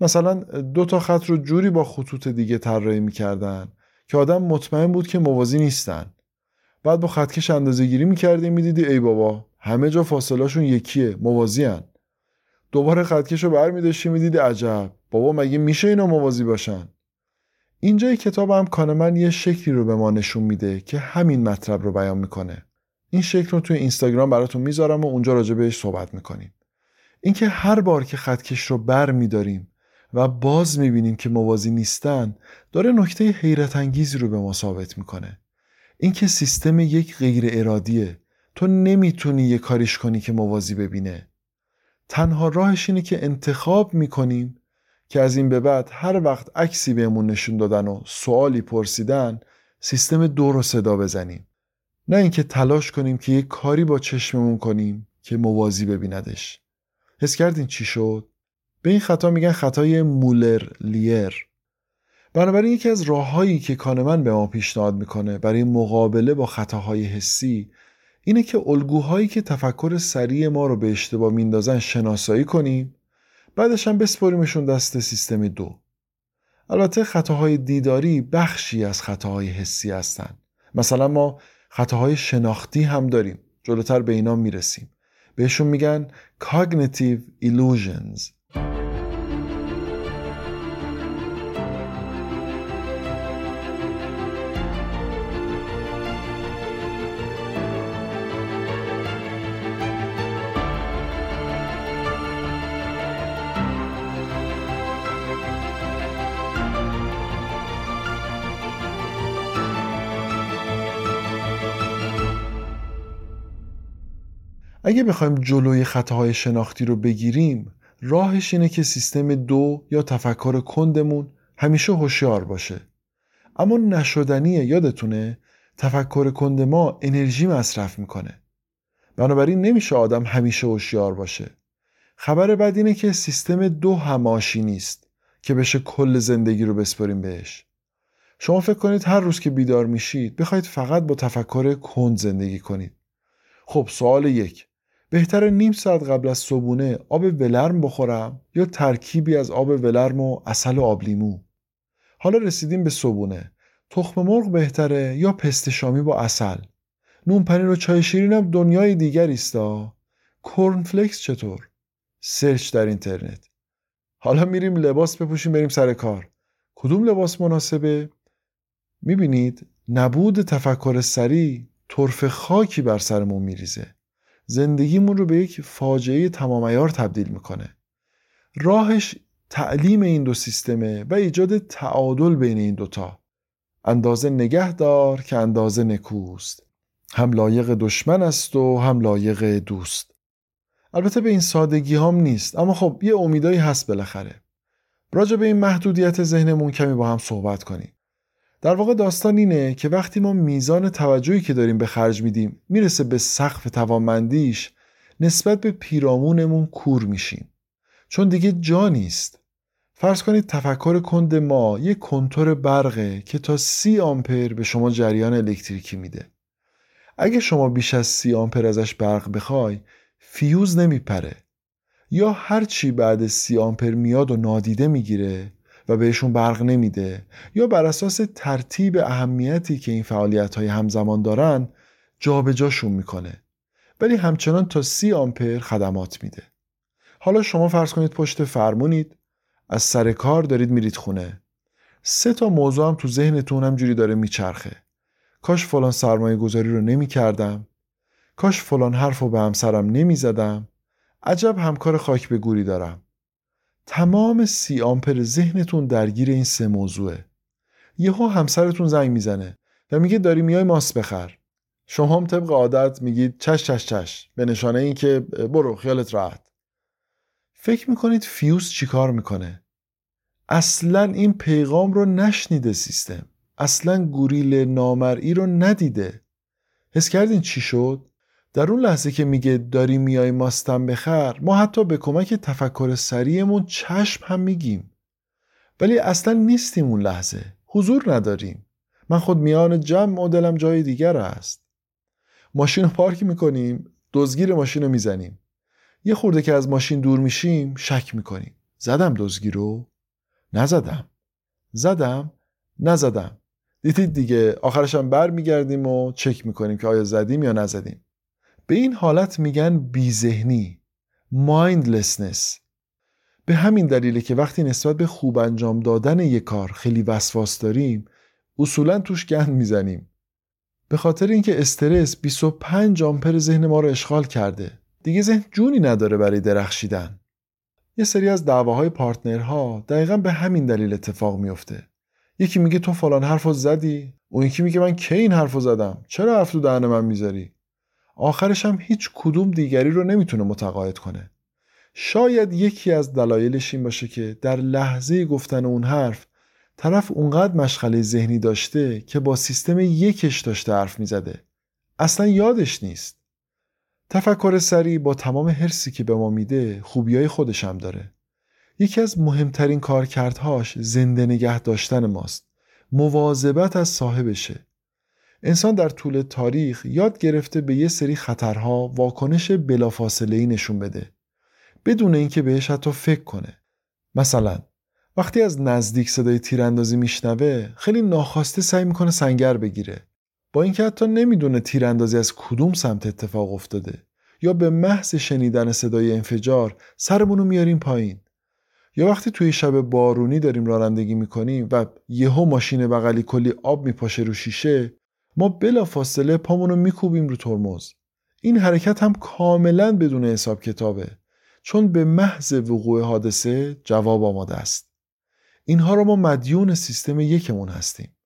مثلا دو تا خط رو جوری با خطوط دیگه طراحی می‌کردن که آدم مطمئن بود که موازی نیستن بعد با خطکش اندازه گیری می‌کردی می‌دیدی ای بابا همه جا فاصلهشون یکیه موازی هن. دوباره خطکش رو برمیداشتی می‌دیدی؟ عجب. بابا مگه میشه اینا موازی باشن؟ اینجا کتاب هم کانمن یه شکلی رو به ما نشون میده که همین مطلب رو بیان می‌کنه. این شکل رو توی اینستاگرام براتون می‌ذارم و اونجا راجع بهش صحبت می‌کنیم. اینکه هر بار که خطکش رو بر میداریم و باز می‌بینیم که موازی نیستن داره نکته حیرت انگیزی رو به ما ثابت می‌کنه. اینکه سیستم یک غیر ارادیه تو نمی‌تونی یه کاریش کنی که موازی ببینه. تنها راهش اینه که انتخاب می‌کنیم که از این به بعد هر وقت عکسی بهمون نشون دادن و سوالی پرسیدن سیستم دو رو صدا بزنیم. نه اینکه تلاش کنیم که یک کاری با چشممون کنیم که موازی ببیندش. حس کردین چی شد؟ به این خطا میگن خطای مولر لیر. بنابراین یکی از راههایی که کانمن به ما پیشنهاد می‌کنه برای مقابله با خطاهای حسی اینه که الگوهایی که تفکر سریع ما رو به اشتباه میندازن شناسایی کنیم بعدش هم بسپاریمشون دست سیستم دو. البته خطاهای دیداری بخشی از خطاهای حسی هستند مثلا ما خطاهای شناختی هم داریم. جلوتر به اینا می‌رسیم. بهشون میگن cognitive illusions. اگه بخوایم جلوی خطاهای شناختی رو بگیریم راهش اینه که سیستم دو یا تفکر کندمون همیشه هوشیار باشه. اما نشدنیه یادتونه؟ تفکر کند ما انرژی مصرف می‌کنه. بنابراین نمیشه آدم همیشه هوشیار باشه. خبر بعد اینه که سیستم دو هماشی نیست که بشه کل زندگی رو بسپاریم بهش. شما فکر کنید هر روز که بیدار میشید بخواید فقط با تفکر کند زندگی کنید. خب سوال یک. بهتره نیم ساعت قبل از صبونه آب ولرم بخورم یا ترکیبی از آب ولرم و عسل و آب لیمو. حالا رسیدیم به صبونه تخم مرغ بهتره یا پست شامی با عسل نون پنیر و چای شیرینم دنیای دیگری است corn flakes چطور؟ search در اینترنت. حالا میریم لباس بپوشیم بریم سر کار. کدوم لباس مناسبه؟ می‌بینید نبود تفکر سری طرف خاکی بر سرمون میریزه. زندگیمون رو به یک فاجعه تمامیار تبدیل می‌کنه. راهش تعلیم این دو سیستمه و ایجاد تعادل بین این دوتا اندازه نگه دار که اندازه نکوست. هم لایق دشمن است و هم لایق دوست. البته به این سادگی هم نیست اما خب یه امیدایی هست بالاخره. راجع به این محدودیت ذهنمون کمی با هم صحبت کنیم. در واقع داستان اینه که وقتی ما میزان توجهی که داریم به خرج میدیم می‌رسه به سقف توانمندیش نسبت به پیرامونمون کور میشیم. چون دیگه جا نیست. فرض کنید تفکر کند ما یک کنتور برقه که تا سی آمپر به شما جریان الکتریکی میده. اگه شما بیش از سی آمپر ازش برق بخوای فیوز نمیپره. یا هرچی بعد سی آمپر میاد و نادیده می‌گیره و بهشون برق نمیده یا بر اساس ترتیب اهمیتی که این فعالیت های همزمان دارن جابجاشون می‌کنه. ولی همچنان تا سی آمپر خدمات میده. حالا شما فرض کنید پشت فرمونید از سر کار دارید میرید خونه. سه تا موضوع هم تو ذهنتون همینجوری داره میچرخه. کاش فلان سرمایه گذاری رو نمی کردم کاش فلان حرف رو به همسرم نمی زدم عجب همکار خاک به گوری دارم. تمام سی آمپر ذهنتون درگیر این سه موضوعه. یهو همسرتون زنگ می‌زنه و میگه داری میای ماست بخر. شما هم طبق عادت میگید چش چش چش. به نشانه این که برو خیالت راحت. فکر می‌کنید فیوز چیکار می‌کنه؟ اصلا این پیغام رو نشنیده سیستم. اصلا گوریل نامرئی رو ندیده. حس کردین چی شد؟ در اون لحظه که میگه داری میای ماستم بخر ما حتی به کمک تفکر سریعمون چشم هم میگیم. ولی اصلا نیستیم اون لحظه. حضور نداریم. من خود میان جمع و دلم جای دیگر است. ماشین رو پارک می‌کنیم دزگیر ماشین رو می‌زنیم. یه خورده که از ماشین دور میشیم شک می‌کنیم. زدم دزگیر رو؟ نزدم. زدم؟ نزدم. دیدید دیگه آخرشم بر میگردیم و چک می‌کنیم که آیا زدیم یا نزدیم. به این حالت میگن بیذهنی mindlessness. به همین دلیله که وقتی نسبت به خوب انجام دادن یک کار خیلی وسواس داریم اصولا توش گند می‌زنیم. به خاطر اینکه استرس 25 آمپر ذهن ما رو اشغال کرده. دیگه ذهن جونی نداره برای درخشیدن. یه سری از دعواهای پارتنرها دقیقا به همین دلیل اتفاق میفته یکی میگه تو فلان حرفو زدی؟ اون یکی میگه من کی این حرفو زدم؟ چرا حرف تو دهن من می‌ذاری؟ آخرش هم هیچ کدوم دیگری رو نمی‌تونه متقاعد کنه. شاید یکی از دلایلش این باشه که در لحظه گفتن اون حرف طرف اونقدر مشغله ذهنی داشته که با سیستم یکش داشته حرف می‌زده. اصلا یادش نیست. تفکر سریع با تمام حرسی که به ما میده خوبیای خودش هم داره. یکی از مهمترین کارکردهاش زنده نگه داشتن ماست. مواظبت از صاحبشه. انسان در طول تاریخ یاد گرفته به یه سری خطرها واکنش بلافاصله ای نشون بده. بدون اینکه بهش حتی فکر کنه. مثلا وقتی از نزدیک صدای تیراندازی میشنوه خیلی ناخواسته سعی می‌کنه سنگر بگیره. با اینکه حتی نمی‌دونه تیراندازی از کدوم سمت اتفاق افتاده یا به محض شنیدن صدای انفجار سرمونو میاریم پایین. یا وقتی توی شب بارونی داریم رانندگی می‌کنیم و یهو ماشین بغلی کلی آب میپاشه رو شیشه ما بلا فاصله پامونو میکوبیم رو ترمز. این حرکت هم کاملا بدون حساب کتابه. چون به محض وقوع حادثه جواب آماده است. اینها رو ما مدیون سیستم یکمون هستیم.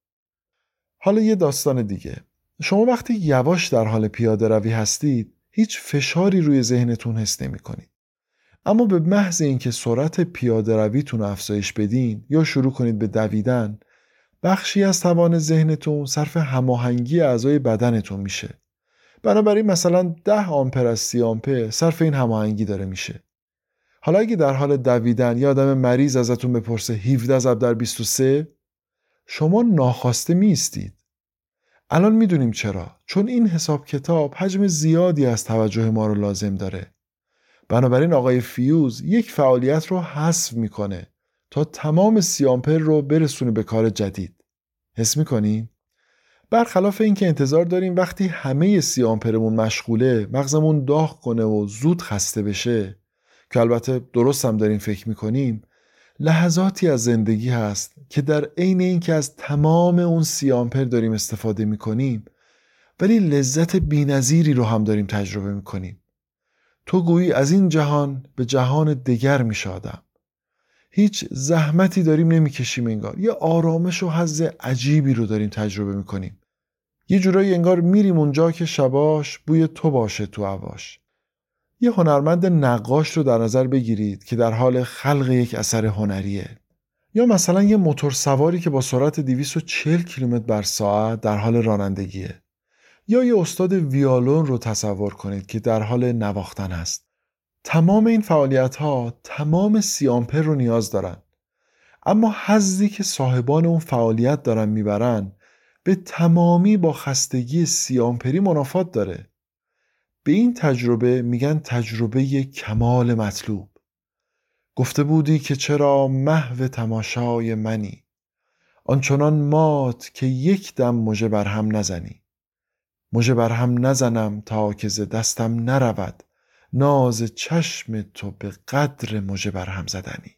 حالا یه داستان دیگه. شما وقتی یواش در حال پیاده روی هستید هیچ فشاری روی ذهنتون حس نمی کنید. اما به محض اینکه سرعت پیاده رویتون رو افزایش بدین یا شروع کنید به دویدن بخشی از توان ذهنتون صرف هماهنگی اعضای بدنتون میشه. بنابراین مثلا 10 آمپر از 30 آمپر صرف این هماهنگی داره میشه. حالا اگه در حال دویدن یا آدم مریض ازتون بپرسه 17 ضرب در 23 شما ناخواسته میستید الان می‌دونیم چرا. چون این حساب کتاب حجم زیادی از توجه ما رو لازم داره. بنابراین آقای فیوز یک فعالیت رو حذف می‌کنه تا تمام سیامپر رو برسونه به کار جدید. حس می‌کنین؟ برخلاف اینکه انتظار داریم وقتی همه سیامپرمون مشغوله مغزمون داغ کنه و زود خسته بشه که البته درست هم داریم فکر می‌کنیم لحظاتی از زندگی هست که در عین اینکه از تمام اون سیامپر داریم استفاده می‌کنیم ولی لذت بینظیری رو هم داریم تجربه می‌کنیم تو گویی از این جهان به جهان دیگر میشادم هیچ زحمتی داریم نمی‌کشیم انگار. یه آرامش و حز عجیبی رو داریم تجربه می‌کنیم. یه جورایی انگار میریم اونجا که شباش بوی تو باشه تو عواش یه هنرمند نقاش رو در نظر بگیرید که در حال خلق یک اثر هنریه. یا مثلا یه موتور سواری که با سرعت 240 کیلومتر بر ساعت در حال رانندگیه. یا یه استاد ویالون رو تصور کنید که در حال نواختن است تمام این فعالیت ها تمام سی آمپر رو نیاز دارن. اما حزی که صاحبان اون فعالیت دارن می‌برن به تمامی با خستگی سی آمپری منافات داره. به این تجربه میگن تجربه کمال مطلوب. گفته بودی که چرا محو تماشای منی. آنچنان مات که یک دم مژه بر هم نزنی. مژه بر هم نزنم تا که ز دستم نرود. ناز چشم تو به قدر مژه بر هم زدنی.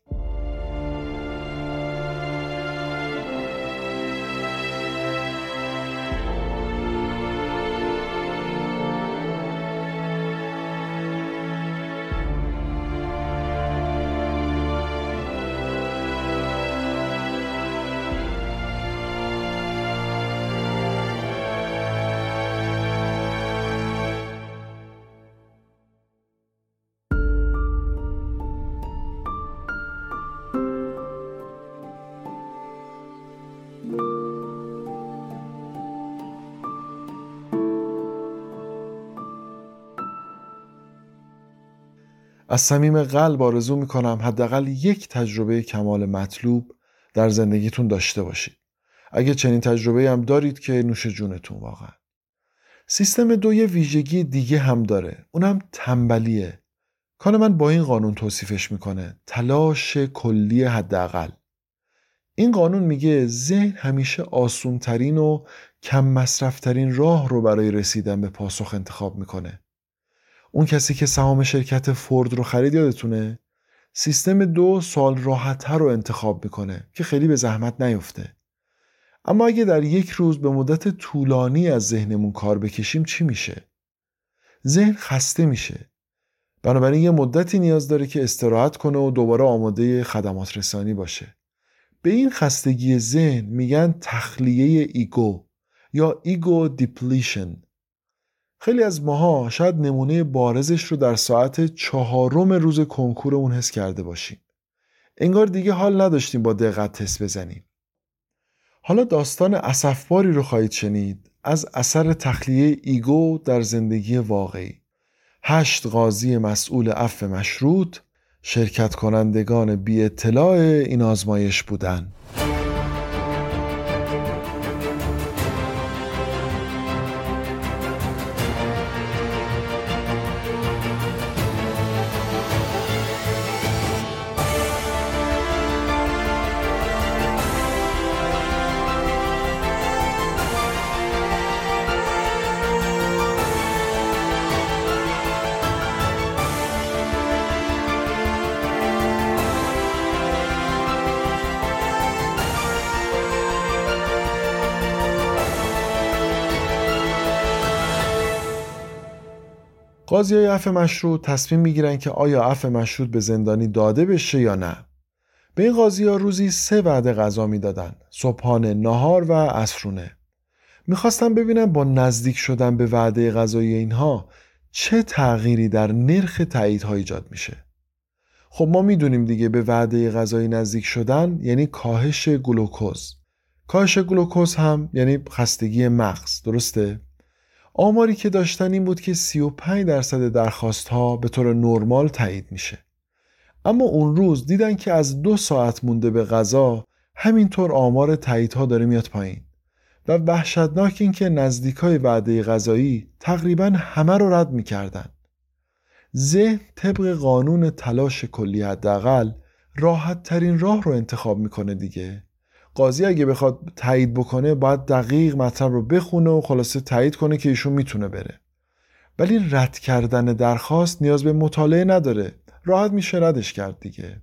از صمیم قلب آرزو می‌کنم حداقل یک تجربه کمال مطلوب در زندگیتون داشته باشید. اگه چنین تجربه هم دارید که نوش جونتون واقعا. سیستم دو یه ویژگی دیگه هم داره. اونم تنبلیه. کان من با این قانون توصیفش می‌کنه. تلاش کلی حداقل. این قانون میگه ذهن همیشه آسونترین و کم مصرفترین راه رو برای رسیدن به پاسخ انتخاب می‌کنه. اون کسی که سهام شرکت فورد رو خرید یادتونه؟ سیستم دو سوال راحتتر رو انتخاب می‌کنه که خیلی به زحمت نیفته. اما اگه در یک روز به مدت طولانی از ذهنمون کار بکشیم چی میشه؟ ذهن خسته میشه. بنابراین یه مدتی نیاز داره که استراحت کنه و دوباره آماده خدمات رسانی باشه. به این خستگی ذهن میگن تخلیه ایگو یا ego depletion. خیلی از ماها شاید نمونه بارزش رو در ساعت چهارم روز کنکورمون حس کرده باشیم. انگار دیگه حال نداشتیم با دقت تست بزنیم. حالا داستان اسفباری رو خواهید شنید. از اثر تخلیه ego در زندگی واقعی. هشت قاضی مسئول عفو مشروط شرکت کنندگان بی اطلاع این آزمایش بودند. قاضی های عفو مشروط تصمیم می‌گیرن که آیا عفو مشروط به زندانی داده بشه یا نه. به این قاضی ها روزی سه وعده غذا می‌دادن صبحانه نهار و عصرونه. می‌خواستم ببینم با نزدیک شدن به وعده غذایی اینها چه تغییری در نرخ تاییدها ایجاد میشه. خب ما می‌دونیم دیگه به وعده غذایی نزدیک شدن یعنی کاهش گلوکوز. کاهش گلوکوز هم یعنی خستگی مغز درسته؟ آماری که داشتن این بود که 35 درصد درخواست ها به طور نرمال تایید میشه. اما اون روز دیدن که از دو ساعت مونده به غذا همینطور آمار تاییدها داره میاد پایین. و وحشتناک این که نزدیکای وعده غذایی تقریبا همه رو رد می‌کردن. ذهن طبق قانون تلاش کلی حداقل راحت ترین راه رو انتخاب می‌کنه دیگه. قاضی اگه بخواد تایید بکنه باید دقیق مطلب رو بخونه و خلاصه تایید کنه که ایشون می‌تونه بره. ولی رد کردن درخواست نیاز به مطالعه نداره. راحت میشه ردش کرد دیگه.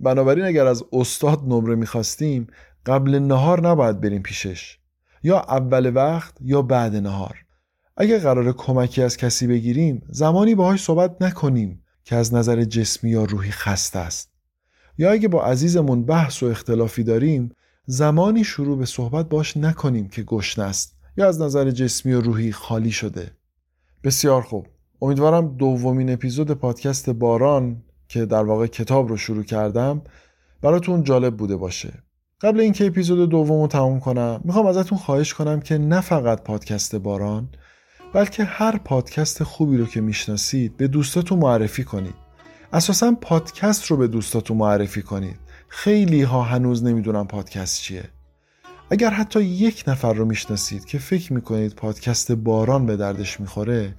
بنابراین اگر از استاد نمره می‌خواستیم قبل نهار نباید بریم پیشش. یا اول وقت یا بعد نهار. اگر قرار کمکی از کسی بگیریم زمانی باهاش صحبت نکنیم که از نظر جسمی یا روحی خسته است. یا اگه با عزیزمون بحث و اختلافی داریم زمانی شروع به صحبت باش نکنیم که گشنه است یا از نظر جسمی و روحی خالی شده. بسیار خوب. امیدوارم دومین اپیزود پادکست باران که در واقع کتاب رو شروع کردم براتون جالب بوده باشه. قبل اینکه اپیزود دوم رو تموم کنم می‌خوام ازتون خواهش کنم که نه فقط پادکست باران بلکه هر پادکست خوبی رو که می‌شناسید به دوستاتون معرفی کنید. اساسا پادکست رو به دوستاتون معرفی کنید. خیلی ها هنوز نمی‌دونن پادکست چیه. اگر حتی یک نفر رو می‌شناسید که فکر می‌کنید پادکست باران به دردش می‌خوره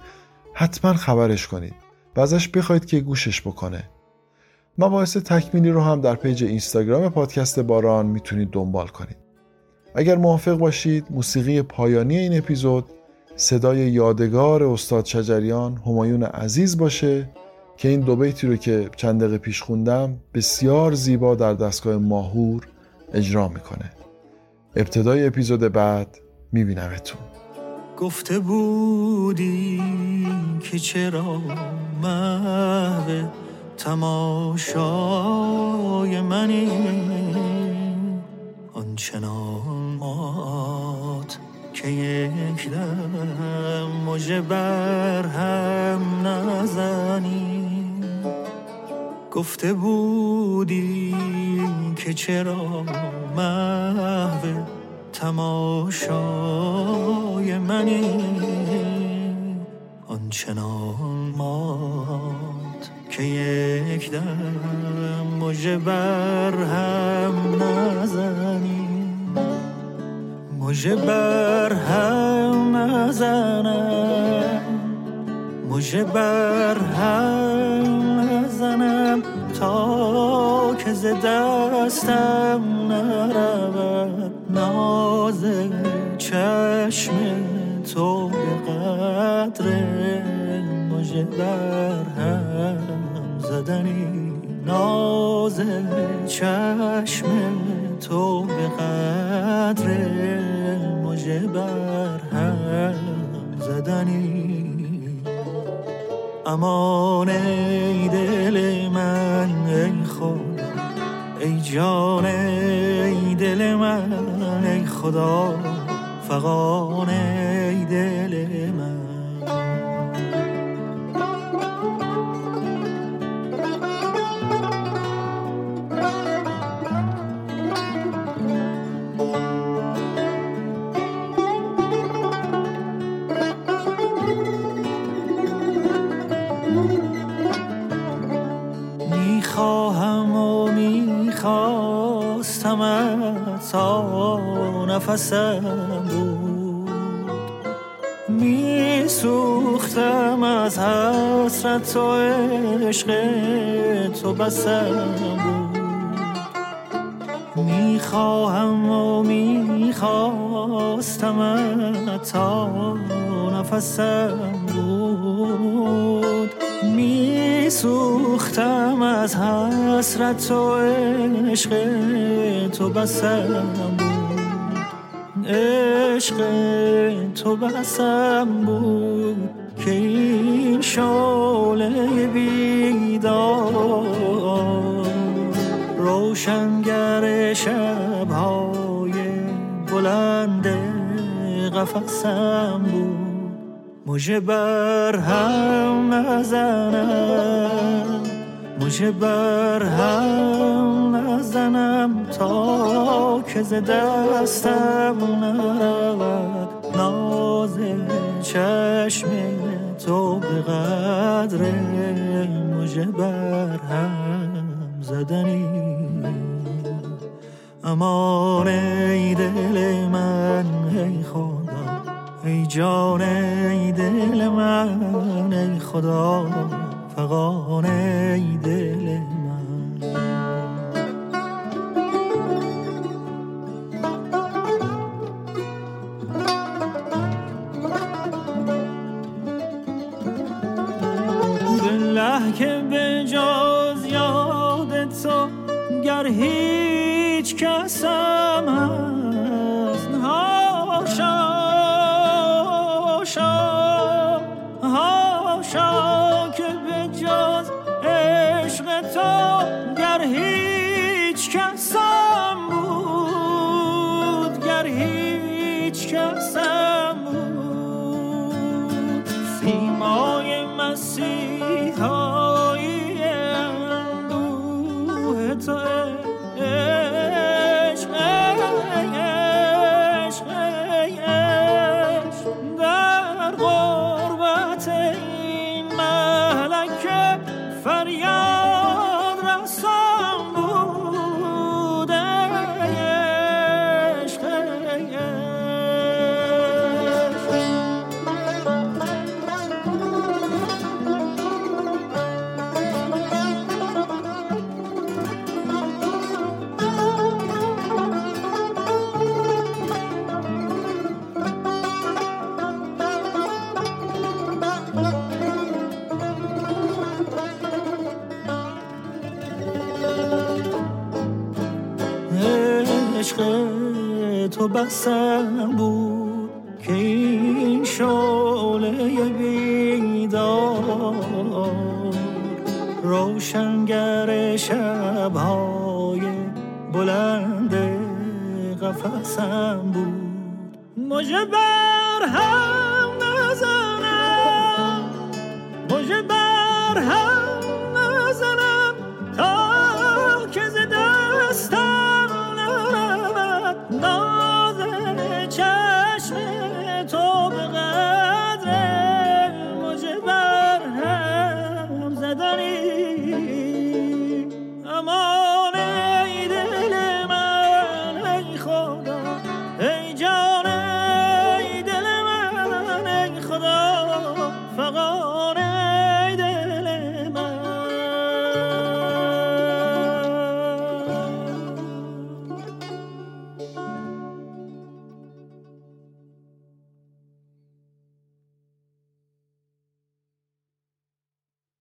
حتما خبرش کنید و ازش بخواید که گوشش بکنه. مباحث تکمیلی رو هم در پیج اینستاگرام پادکست باران می‌تونید دنبال کنید. اگر موافق باشید موسیقی پایانی این اپیزود صدای یادگار استاد شجریان همایون عزیز باشه که این دو بیتی رو که چند دقیقه پیش خوندم بسیار زیبا در دستگاه ماهور اجرا می‌کنه. ابتدای اپیزود بعد میبینمتون. گفته بودی که چرا محو تماشای منی؟ آنچنان مات که یک دم مجه بر هم نزنی گفته بودی که چرا محو تماشای منی. آنچنان مات که یک دم مجه بر هم نزنیم مجه بر هم نزنم. مجه بر هم نزنم تا که ز دستم نرود. ناز چشم تو به قدر بر هم زدنی. ناز چشم تو به قدر مجه بر هم زدنی. امان ای دل من ای خدا. ای جان ای دل من ای خدا. فقان ای دل من. نفسم بود. میسوختم از حسرت و عشق تو بسم بود. می‌خواهم و می‌خواستم تا نفسم بود. میسوختم از حسرت و عشق تو بسم بود. عشق تو بسم بود که این شعله بیدار. روشنگر شبهای بلند قفصم بود. مجه بر هم نزنم مجه بر هم نزنم تا که ز دستم نرود. ناز چشم تو به قدر مجه بر هم زدنی. امان ای دل من ای خدا ای جان ای دل من ای خدا فقان ای دل بسم بود که این شعله بیدار روشنگر شبهای بلند قفصم بود. هم